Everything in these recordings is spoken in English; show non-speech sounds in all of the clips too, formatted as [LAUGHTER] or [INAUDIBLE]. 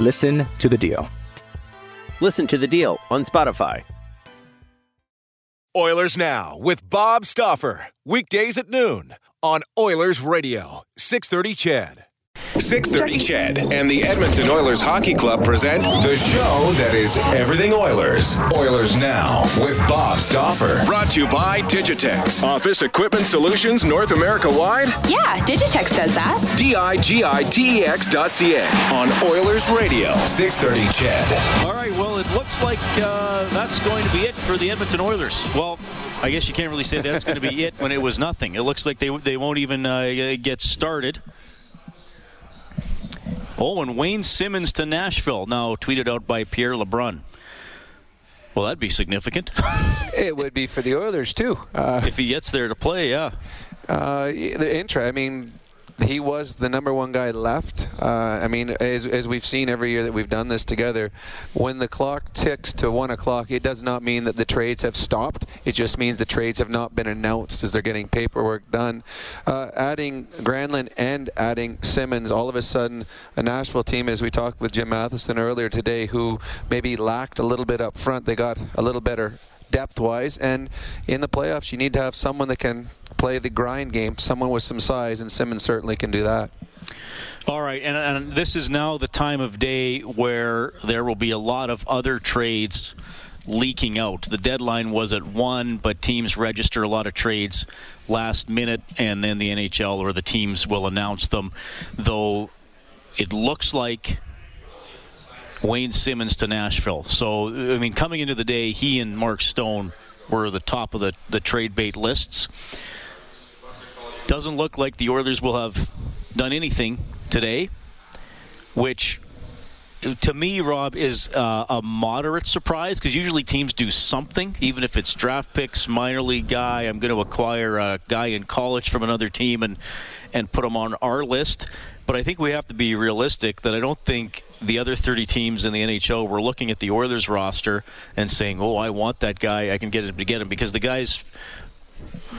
Listen to The Deal. Listen to The Deal on Spotify. Oilers Now with Bob Stauffer. Weekdays at noon on Oilers Radio, 630 CHED. 630 CHED and the Edmonton Oilers Hockey Club present the show that is everything Oilers. Oilers Now with Bob Stauffer. Brought to you by Digitex. Office Equipment Solutions North America wide. Yeah, Digitex does that. D-I-G-I-T-E-X dot C-A. On Oilers Radio, 630 CHED. All right, well, it looks like uh, that's going to be it for the Edmonton Oilers. Well, I guess you can't really say that's going to be it when it was nothing. It looks like they, they won't even uh, get started. Oh, and Wayne Simmonds to Nashville, now tweeted out by Pierre LeBrun. Well, that'd be significant [LAUGHS] It would be for the Oilers too. Uh, if he gets there to play. Yeah, uh, the intra. I mean, he was the number one guy left. Uh, I mean, as, as we've seen every year that we've done this together, when the clock ticks to one o'clock, it does not mean that the trades have stopped. It just means the trades have not been announced as they're getting paperwork done. Uh, adding Granlund and adding Simmonds, all of a sudden, a Nashville team, as we talked with Jim Matheson earlier today, who maybe lacked a little bit up front, they got a little better depth wise. And in the playoffs, you need to have someone that can play the grind game, someone with some size, and Simmonds certainly can do that. All right, and, and this is now the time of day where there will be a lot of other trades leaking out. The deadline was at one, but teams register a lot of trades last minute, and then the NHL or the teams will announce them. Though it looks like Wayne Simmonds to Nashville. So I mean, coming into the day, he and Mark Stone were the top of the, the trade bait lists. Doesn't look like the Oilers will have done anything today, which to me, Rob, is uh, a moderate surprise because usually teams do something, even if it's draft picks, minor league guy. I'm going to acquire a guy in college from another team and and put them on our list. But I think we have to be realistic that I don't think the other 30 teams in the NHL were looking at the Oilers roster and saying, "Oh, I want that guy. I can get him to get him," because the guys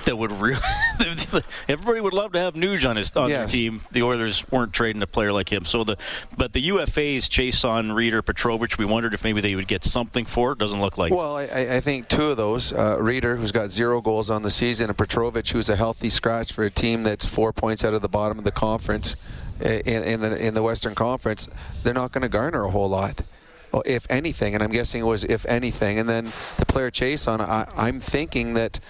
that would really [LAUGHS] everybody would love to have Nuge on his on their team. The Oilers weren't trading a player like him. So the but the UFA's chase on Rieder Petrovic. We wondered if maybe they would get something for it. Doesn't look like. Well, I, I think two of those, uh, Rieder, who's got zero goals on the season, and Petrovic, who's a healthy scratch for a team that's four points out of the bottom of the conference uh, in, in the in the Western Conference, they're not going to garner a whole lot. Well, if anything, and I'm guessing it was if anything, and then the player Chiasson, I, I'm thinking that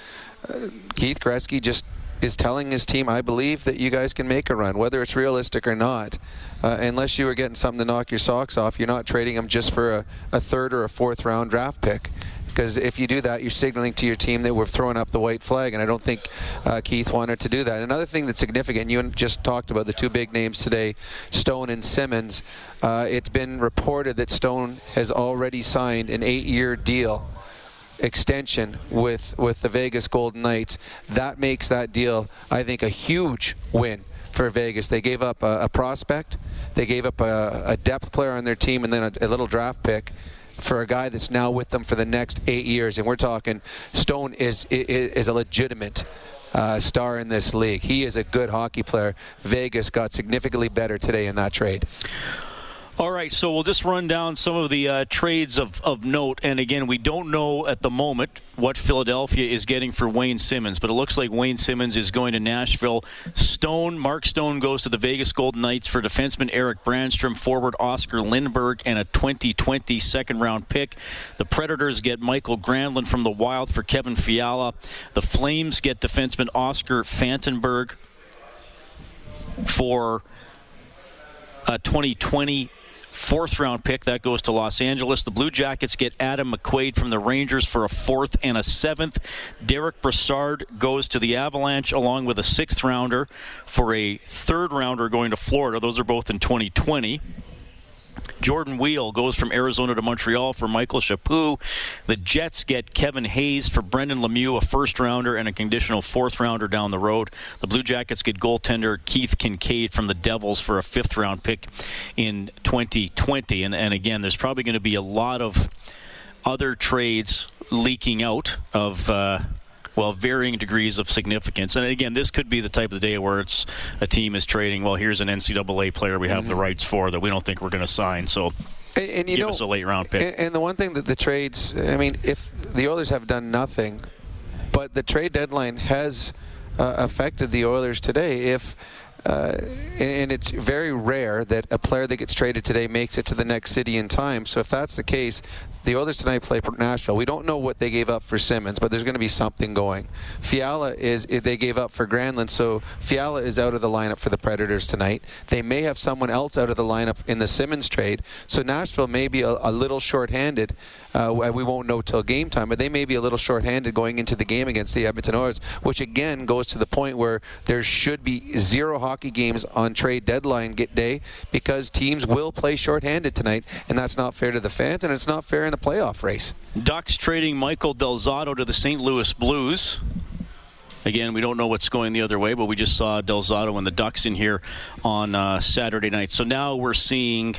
uh, Keith Gretzky just is telling his team, I believe that you guys can make a run, whether it's realistic or not. Uh, unless you were getting something to knock your socks off, you're not trading them just for a, a third or a fourth round draft pick. Because if you do that, you're signaling to your team that we're throwing up the white flag, and I don't think uh, Keith wanted to do that. Another thing that's significant, you just talked about the two big names today, Stone and Simmonds. Uh, it's been reported that Stone has already signed an eight-year deal extension with with the Vegas Golden Knights. That makes that deal, I think, a huge win for Vegas. They gave up a, a prospect, they gave up a, a depth player on their team, and then a, a little draft pick for a guy that's now with them for the next eight years. And we're talking Stone is is, is a legitimate. Uh, star in this league. He is a good hockey player. Vegas got significantly better today in that trade. All right, so we'll just run down some of the uh, trades of, of note. And again, we don't know at the moment what Philadelphia is getting for Wayne Simmonds, but it looks like Wayne Simmonds is going to Nashville. Stone, Mark Stone goes to the Vegas Golden Knights for defenseman Eric Brannstrom, forward Oscar Lindberg, and a 2020 second round pick. The Predators get Michael Granlund from the Wild for Kevin Fiala. The Flames get defenseman Oscar Fantenberg for a 2020 fourth round pick that goes to Los Angeles. The Blue Jackets get Adam McQuaid from the Rangers for a fourth and a seventh. Derek Brassard goes to the Avalanche along with a sixth rounder for a third rounder going to Florida. Those are both in 2020. Jordan Weal goes from Arizona to Montreal for Michael Chaput. The Jets get Kevin Hayes for Brendan Lemieux, a first rounder and a conditional fourth rounder down the road. The Blue Jackets get goaltender Keith Kinkaid from the Devils for a fifth round pick in 2020. And, and again, there's probably going to be a lot of other trades leaking out of. Uh, well, varying degrees of significance. And again, this could be the type of the day where it's a team is trading. Well, here's an NCAA player we have mm-hmm. the rights for that we don't think we're going to sign. So. And, and you give know, us a late round pick. And, and the one thing that the trades, I mean, if the Oilers have done nothing, but the trade deadline has uh, affected the Oilers today. If uh, and it's very rare that a player that gets traded today makes it to the next city in time. So if that's the case, the Oilers tonight play Nashville. We don't know what they gave up for Simmonds, but there's going to be something going. Fiala is they gave up for Granlund, so Fiala is out of the lineup for the Predators tonight. They may have someone else out of the lineup in the Simmonds trade, so Nashville may be a, a little shorthanded. Uh, we won't know till game time, but they may be a little shorthanded going into the game against the Edmonton Oilers, which again goes to the point where there should be zero hockey games on trade deadline day because teams will play shorthanded tonight, and that's not fair to the fans, and it's not fair in the playoff race. Ducks trading Michael Del Zotto to the St. Louis Blues. Again, we don't know what's going the other way, but we just saw Del Zotto and the Ducks in here on uh, Saturday night. So now we're seeing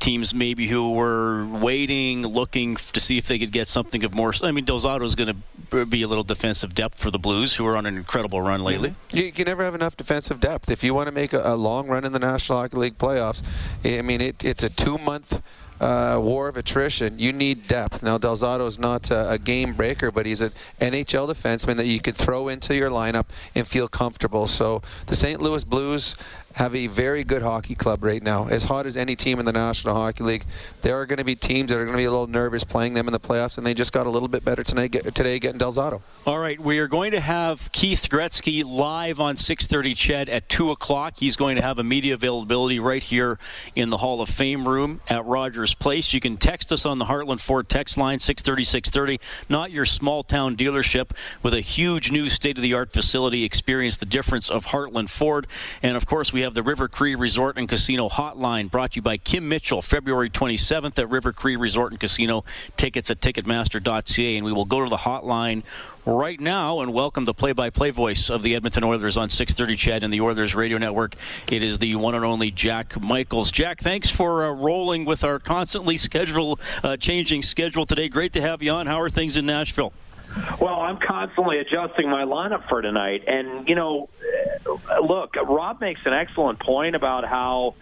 teams maybe who were waiting, looking to see if they could get something of more. I mean, Del Zotto is going to be a little defensive depth for the Blues, who are on an incredible run lately. Mm-hmm. You can never have enough defensive depth if you want to make a, a long run in the National Hockey League playoffs. I mean, it, it's a two-month uh, war of attrition, you need depth. Now, Del Zotto is not a, a, game breaker, but he's an NHL defenseman that you could throw into your lineup and feel comfortable. So the St. Louis Blues have a very good hockey club right now, as hot as any team in the National Hockey League. There are going to be teams that are going to be a little nervous playing them in the playoffs, and they just got a little bit better tonight today getting Del Zotto. All right, we are going to have Keith Gretzky live on 6:30 CHED at two o'clock. He's going to have a media availability right here in the Hall of Fame room at Rogers Place. You can text us on the Heartland Ford text line 630-630. Not your small town dealership with a huge new state-of-the-art facility. Experience the difference of Heartland Ford, and of course we have the River Cree Resort and Casino Hotline brought to you by Kim Mitchell, February 27th at River Cree Resort and Casino. Tickets at Ticketmaster.ca, and we will go to the hotline right now and welcome the play-by-play voice of the Edmonton Oilers on 6:30 CHED and the Oilers Radio Network. It is the one and only Jack Michaels. Jack, thanks for uh, rolling with our constantly schedule uh, changing schedule today. Great to have you on. How are things in Nashville? Well, I'm constantly adjusting my lineup for tonight. And, you know, look, Rob makes an excellent point about how,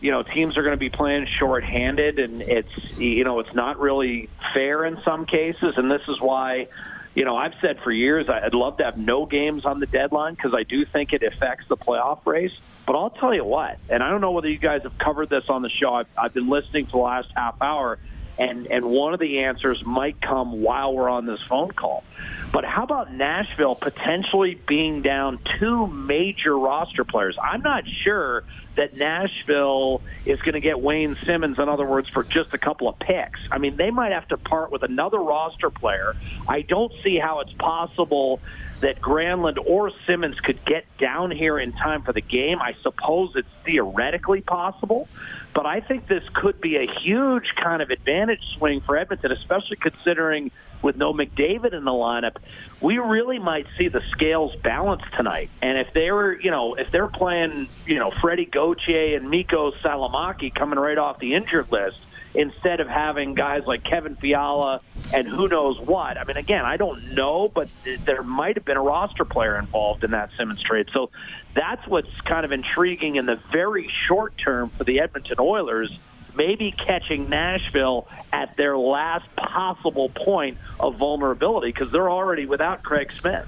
you know, teams are going to be playing shorthanded and it's, you know, it's not really fair in some cases. And this is why, you know, I've said for years I'd love to have no games on the deadline because I do think it affects the playoff race. But I'll tell you what, and I don't know whether you guys have covered this on the show. I've, I've been listening to the last half hour and and one of the answers might come while we're on this phone call. But how about Nashville potentially being down two major roster players? I'm not sure that Nashville is going to get Wayne Simmonds, in other words, for just a couple of picks. I mean, they might have to part with another roster player. I don't see how it's possible that Granlund or Simmonds could get down here in time for the game. I suppose it's theoretically possible, but I think this could be a huge kind of advantage swing for Edmonton, especially considering with no McDavid in the lineup, we really might see the scales balance tonight. And if they were, you know, if they're playing, you know, Freddie Gauthier and Mikko Salomaki coming right off the injured list, instead of having guys like Kevin Fiala and who knows what. I mean, again, I don't know, but there might have been a roster player involved in that Simmonds trade. So that's what's kind of intriguing in the very short term for the Edmonton Oilers. maybe catching Nashville at their last possible point of vulnerability because they're already without Craig Smith.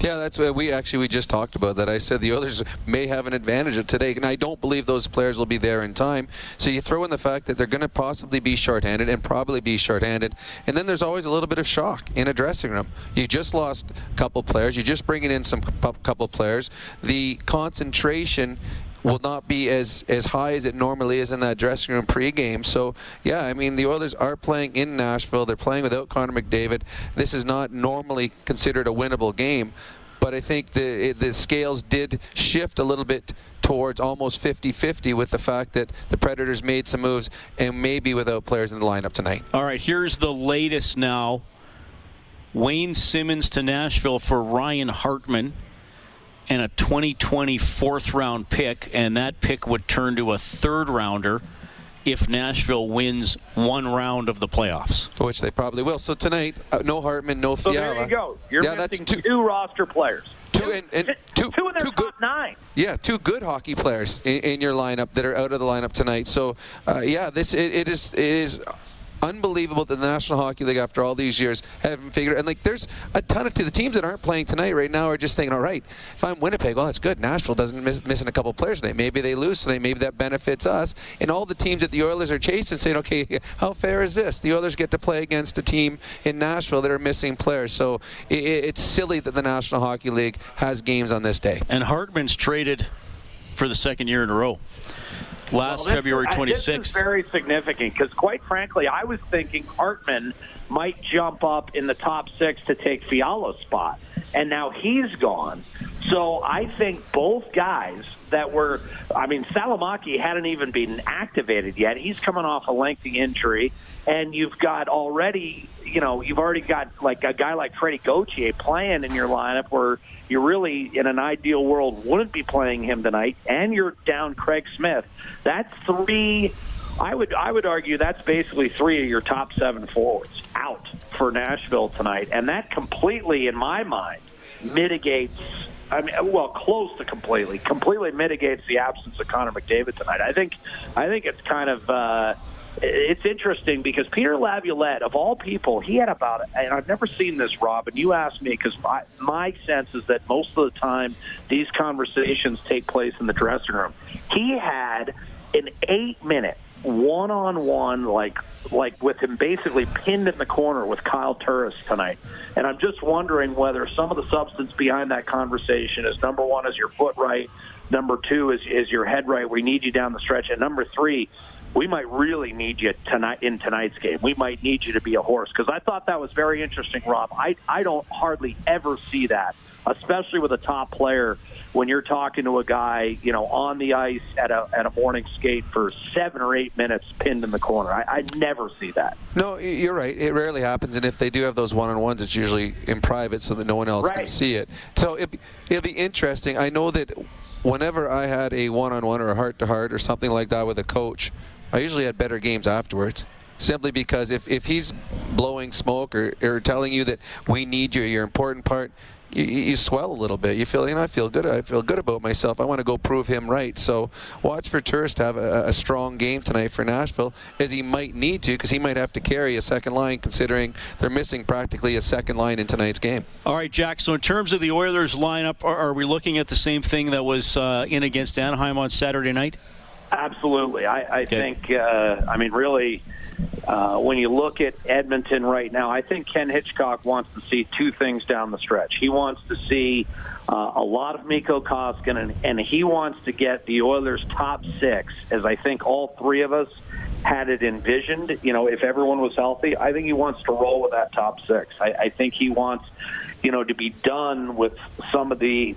Yeah, that's what we actually we just talked about that. I said the Oilers may have an advantage of today, and I don't believe those players will be there in time. So you throw in the fact that they're going to possibly be shorthanded and probably be shorthanded, and then there's always a little bit of shock in a dressing room. You just lost a couple players. You're just bringing in some couple players. The concentration will not be as as high as it normally is in that dressing room pregame. So yeah, I mean the Oilers are playing in Nashville. They're playing without Connor McDavid. This is not normally considered a winnable game, but I think the the scales did shift a little bit towards almost 50-50 with the fact that the Predators made some moves and maybe without players in the lineup tonight. All right, here's the latest now. Wayne Simmonds to Nashville for Ryan Hartman and a 2020 fourth round pick, and that pick would turn to a third rounder if Nashville wins one round of the playoffs. Which they probably will. So tonight, uh, no Hartman, no so there you go. You're yeah, missing that's two, two roster players. Two, and, and two, two in their two top good, nine. Yeah, two good hockey players in, in, your lineup that are out of the lineup tonight. So, uh, yeah, this it, it is it is unbelievable that the National Hockey League, after all these years, haven't figured. And like, there's a ton of the teams that aren't playing tonight right now are just thinking, all right, if I'm Winnipeg, well, that's good. Nashville doesn't miss missing a couple players tonight. Maybe they lose tonight. Maybe that benefits us. And all the teams that the Oilers are chasing, saying, okay, [LAUGHS] how fair is this? The Oilers get to play against a team in Nashville that are missing players. So it, it's silly that the National Hockey League has games on this day. And Hartman's traded for the second year in a row last well, this, February 26th. This is uh, very significant because, quite frankly, I was thinking Hartman might jump up in the top six to take Fiala's spot, and now he's gone. So I think both guys that were, I mean, Salomaki hadn't even been activated yet. He's coming off a lengthy injury, and you've got already, you know, you've already got like a guy like Freddie Gauthier playing in your lineup where you really, in an ideal world, wouldn't be playing him tonight, and you're down Craig Smith. That's three. I would I would argue that's basically three of your top seven forwards out for Nashville tonight, and that completely, in my mind, mitigates. I mean, well, close to completely, completely mitigates the absence of Connor McDavid tonight. I think, I think it's kind of. Uh, it's interesting because Peter Laviolette, of all people, he had about, and I've never seen this, Rob, and you asked me because my, my sense is that most of the time these conversations take place in the dressing room. He had an eight minute one on one, like like with him basically pinned in the corner with Kyle Turris tonight. And I'm just wondering whether some of the substance behind that conversation is number one, is your foot right? Number two is is your head right? We need you down the stretch. And number three, we might really need you tonight in tonight's game. We might need you to be a horse because I thought that was very interesting, Rob. I I don't hardly ever see that, especially with a top player when you're talking to a guy, you know, on the ice at a at a morning skate for seven or eight minutes, pinned in the corner. I, I never see that. No, you're right. It rarely happens, and if they do have those one-on-ones, it's usually in private so that no one else right. can see it. So it it'll be interesting. I know that whenever I had a one-on-one or a heart-to-heart or something like that with a coach I usually had better games afterwards. Simply because if, if he's blowing smoke or, or telling you that we need you, you're important part, you, you swell a little bit. You feel, you know, I feel good. I feel good about myself. I want to go prove him right. So watch for Turris to have a, a strong game tonight for Nashville, as he might need to, because he might have to carry a second line, considering they're missing practically a second line in tonight's game. All right, Jack. So in terms of the Oilers lineup, are, are we looking at the same thing that was uh, in against Anaheim on Saturday night? Absolutely. I, I okay. think, uh, I mean, really, uh, when you look at Edmonton right now, I think Ken Hitchcock wants to see two things down the stretch. He wants to see uh, a lot of Mikko Koskinen, and he wants to get the Oilers' top six, as I think all three of us had it envisioned. You know, if everyone was healthy, I think he wants to roll with that top six. I, I think he wants, you know, to be done with some of the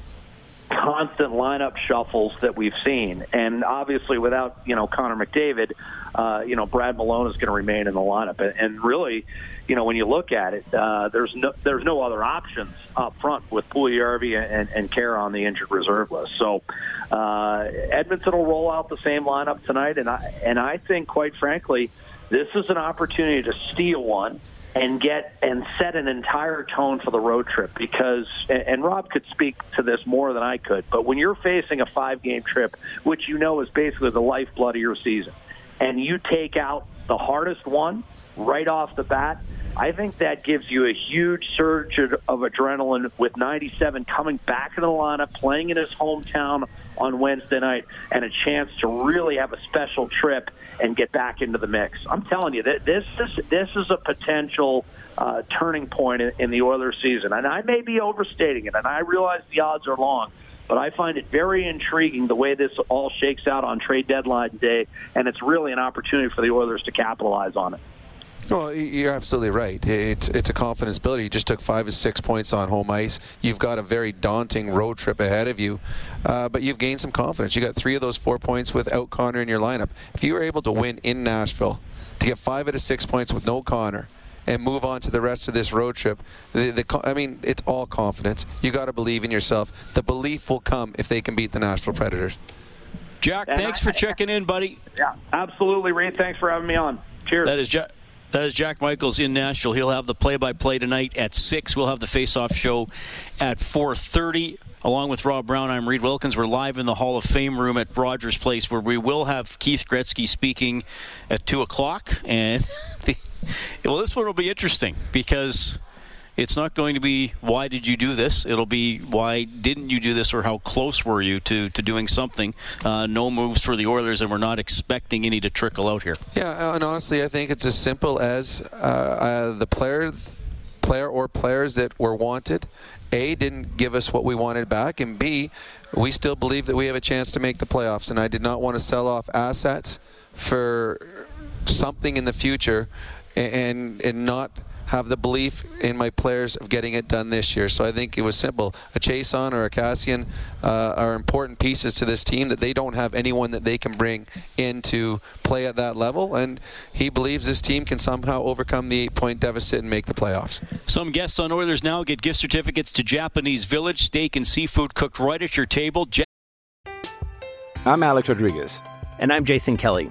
constant lineup shuffles that we've seen. And obviously, without you know Connor McDavid, uh, you know Brad Malone is going to remain in the lineup. And, really, you know when you look at it, uh, there's no there's no other options up front with Puljujarvi and, and Khaira on the injured reserve list. So uh, Edmonton will roll out the same lineup tonight, and I and I think quite frankly, this is an opportunity to steal one and get and set an entire tone for the road trip because and Rob could speak to this more than I could but when you're facing a five game trip which you know is basically the lifeblood of your season and you take out the hardest one right off the bat, I think that gives you a huge surge of adrenaline with 97 coming back in the lineup, playing in his hometown on Wednesday night, and a chance to really have a special trip and get back into the mix. I'm telling you that this is this is a potential uh, turning point in, in the Oilers season, and I may be overstating it, and I realize the odds are long. But I find it very intriguing the way this all shakes out on trade deadline day, and it's really an opportunity for the Oilers to capitalize on it. Well, you're absolutely right. It's it's a confidence builder. You just took five or six points on home ice. You've got a very daunting road trip ahead of you, uh, but you've gained some confidence. You got three of those four points without Connor in your lineup. If you were able to win in Nashville, to get five out of six points with no Connor, and move on to the rest of this road trip. The, the, I mean, it's all confidence. You got to believe in yourself. The belief will come if they can beat the Nashville Predators. Jack, and thanks I, for checking in, buddy. Yeah, absolutely, Reid. Thanks for having me on. Cheers. That is Jack. That is Jack Michaels in Nashville. He'll have the play-by-play tonight at six. We'll have the face-off show at 4:30. Along with Rob Brown, I'm Reid Wilkins. We're live in the Hall of Fame room at Rogers Place, where we will have Keith Gretzky speaking at two o'clock. And [LAUGHS] the, well, this one will be interesting because it's not going to be why did you do this. It'll be why didn't you do this, or how close were you to to doing something. Uh, no moves for the Oilers, and we're not expecting any to trickle out here. Yeah, and honestly, I think it's as simple as uh, uh, the player, player or players that were wanted. A didn't give us what we wanted back, and B, we still believe that we have a chance to make the playoffs. And I did not want to sell off assets for something in the future, and and not have the belief in my players of getting it done this year. So I think it was simple. A Chiasson or a Cassian uh, are important pieces to this team that they don't have anyone that they can bring in to play at that level. And he believes this team can somehow overcome the eight point deficit and make the playoffs. Some guests on Oilers Now get gift certificates to Japanese Village, steak and seafood cooked right at your table. Ja- I'm Alex Rodriguez. And I'm Jason Kelly.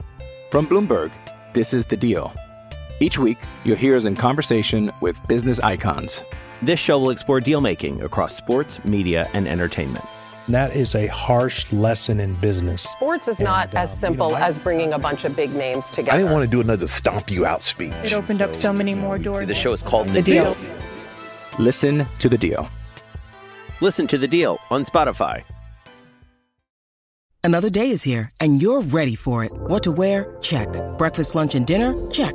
From Bloomberg, this is The Deal. Each week, you'll hear us in conversation with business icons. This show will explore deal making across sports, media, and entertainment. That is a harsh lesson in business. Sports is and, not uh, as simple you know, as bringing a bunch of big names together. I didn't want to do another stomp you out speech. It opened so, up so many more doors. The show is called The, the deal. deal. Listen to the deal. Listen to the deal on Spotify. Another day is here, and you're ready for it. What to wear? Check. Breakfast, lunch, and dinner? Check.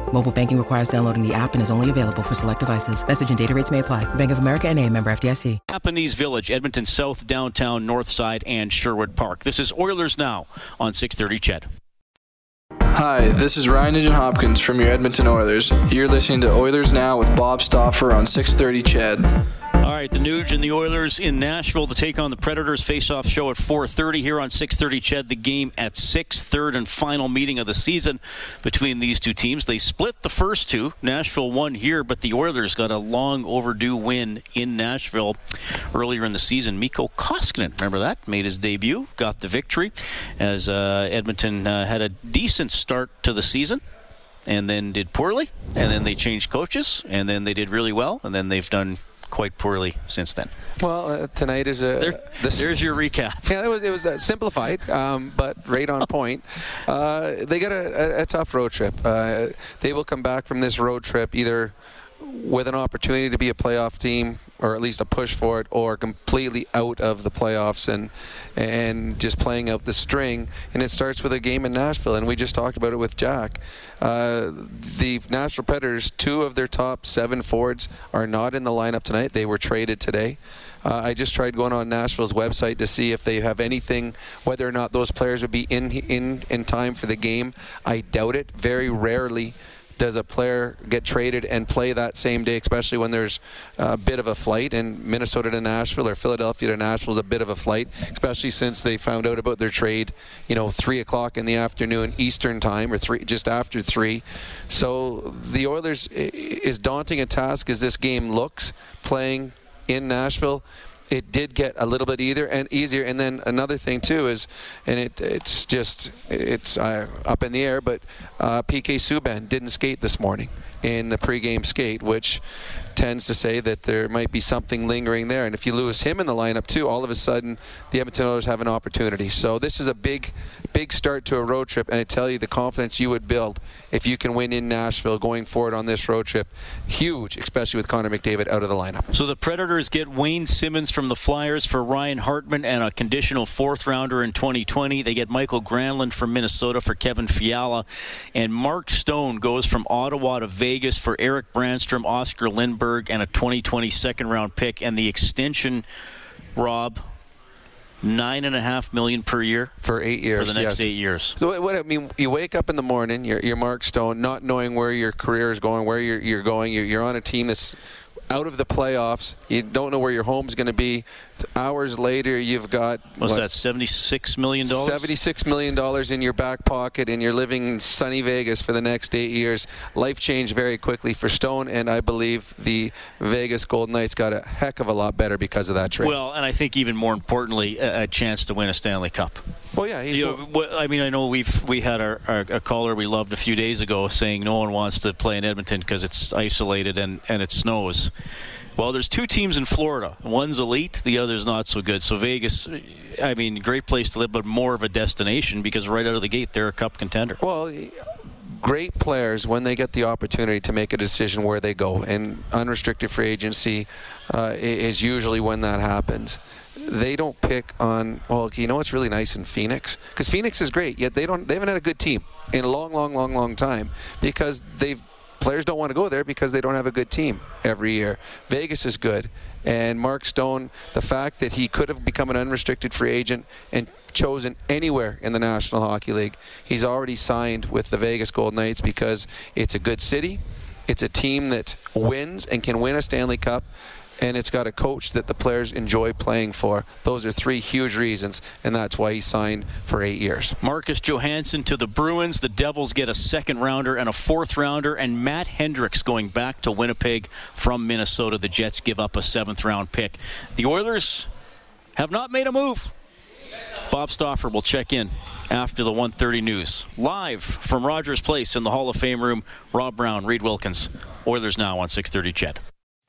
Mobile banking requires downloading the app and is only available for select devices. Message and data rates may apply. Bank of America and a member FDIC. Japanese Village, Edmonton South, Downtown, Northside, and Sherwood Park. This is Oilers Now on 630 CHED. Hi, this is Ryan Nugent Hopkins from your Edmonton Oilers. You're listening to Oilers Now with Bob Stauffer on 630 CHED. All right, the Nuge and the Oilers in Nashville to take on the Predators face-off show at 4:30 here on 6:30. CHED the game at six, third and final meeting of the season between these two teams. They split the first two. Nashville won here, but the Oilers got a long overdue win in Nashville earlier in the season. Mikko Koskinen, remember that, made his debut, got the victory as uh, Edmonton uh, had a decent start to the season and then did poorly, and then they changed coaches, and then they did really well, and then they've done quite poorly since then. Well, uh, tonight is a. There, this, there's your recap. [LAUGHS] Yeah, it was it was uh, simplified, um, but right on [LAUGHS] point. Uh, they got a, a, a, tough road trip. Uh, they will come back from this road trip either with an opportunity to be a playoff team or at least a push for it or completely out of the playoffs and and just playing out the string and it starts with a game in Nashville and we just talked about it with Jack uh, the Nashville Predators two of their top seven forwards are not in the lineup tonight they were traded today uh, I just tried going on Nashville's website to see if they have anything, whether or not those players would be in in in time for the game. I doubt it. Very rarely does a player get traded and play that same day, especially when there's a bit of a flight? And Minnesota to Nashville or Philadelphia to Nashville is a bit of a flight, especially since they found out about their trade, you know, three o'clock in the afternoon Eastern time or three just after three. So the Oilers, as daunting a task as this game looks, playing in Nashville it did get a little bit either and easier. And then another thing too is, and it it's just it's uh, up in the air, but uh, PK Subban didn't skate this morning in the pregame skate, which tends to say that there might be something lingering there. And if you lose him in the lineup too, all of a sudden the Edmonton Oilers have an opportunity. So this is a big, big start to a road trip, and I tell you the confidence you would build if you can win in Nashville going forward on this road trip, huge, especially with Connor McDavid out of the lineup. So the Predators get Wayne Simmonds from the Flyers for Ryan Hartman and a conditional fourth rounder in 2020. They get Michael Granlund from Minnesota for Kevin Fiala, and Mark Stone goes from Ottawa to Vegas for Eric Brannstrom, Oscar And a 2020 second round pick, and the extension. Rob, nine and a half million per year for eight years for the next yes. eight years. So what I mean, you wake up in the morning, you're, you're Mark Stone, not knowing where your career is going, where you're, you're going. You're, you're on a team that's out of the playoffs. You don't know where your home's going to be. Hours later, you've got what's what, that? Seventy-six million dollars. Seventy-six million dollars in your back pocket, and you're living in sunny Vegas for the next eight years. Life changed very quickly for Stone, and I believe the Vegas Golden Knights got a heck of a lot better because of that trade. Well, and I think even more importantly, a, a chance to win a Stanley Cup. Well, yeah, he's. You know, I mean, I know we've we had our, our, a caller we loved a few days ago saying no one wants to play in Edmonton because it's isolated and and it snows. Well, there's two teams in Florida. One's elite, the other's not so good. So Vegas, I mean, great place to live, but more of a destination because right out of the gate they're a cup contender. Well, great players when they get the opportunity to make a decision where they go, and unrestricted free agency uh, is usually when that happens. They don't pick on. Well, you know what's really nice in Phoenix because Phoenix is great, yet they don't. They haven't had a good team in a long, long, long, long time because they've players don't want to go there because they don't have a good team every year. Vegas is good. And Mark Stone, the fact that he could have become an unrestricted free agent and chosen anywhere in the National Hockey League, he's already signed with the Vegas Golden Knights because it's a good city. It's a team that wins and can win a Stanley Cup and it's got a coach that the players enjoy playing for. Those are three huge reasons, and that's why he signed for eight years. Marcus Johansson to the Bruins. The Devils get a second rounder and a fourth rounder, and Matt Hendricks going back to Winnipeg from Minnesota. The Jets give up a seventh round pick. The Oilers have not made a move. Bob Stauffer will check in after the 1:30 news. Live from Rogers Place in the Hall of Fame room, Rob Brown, Reid Wilkins. Oilers now on 6:30 CHED.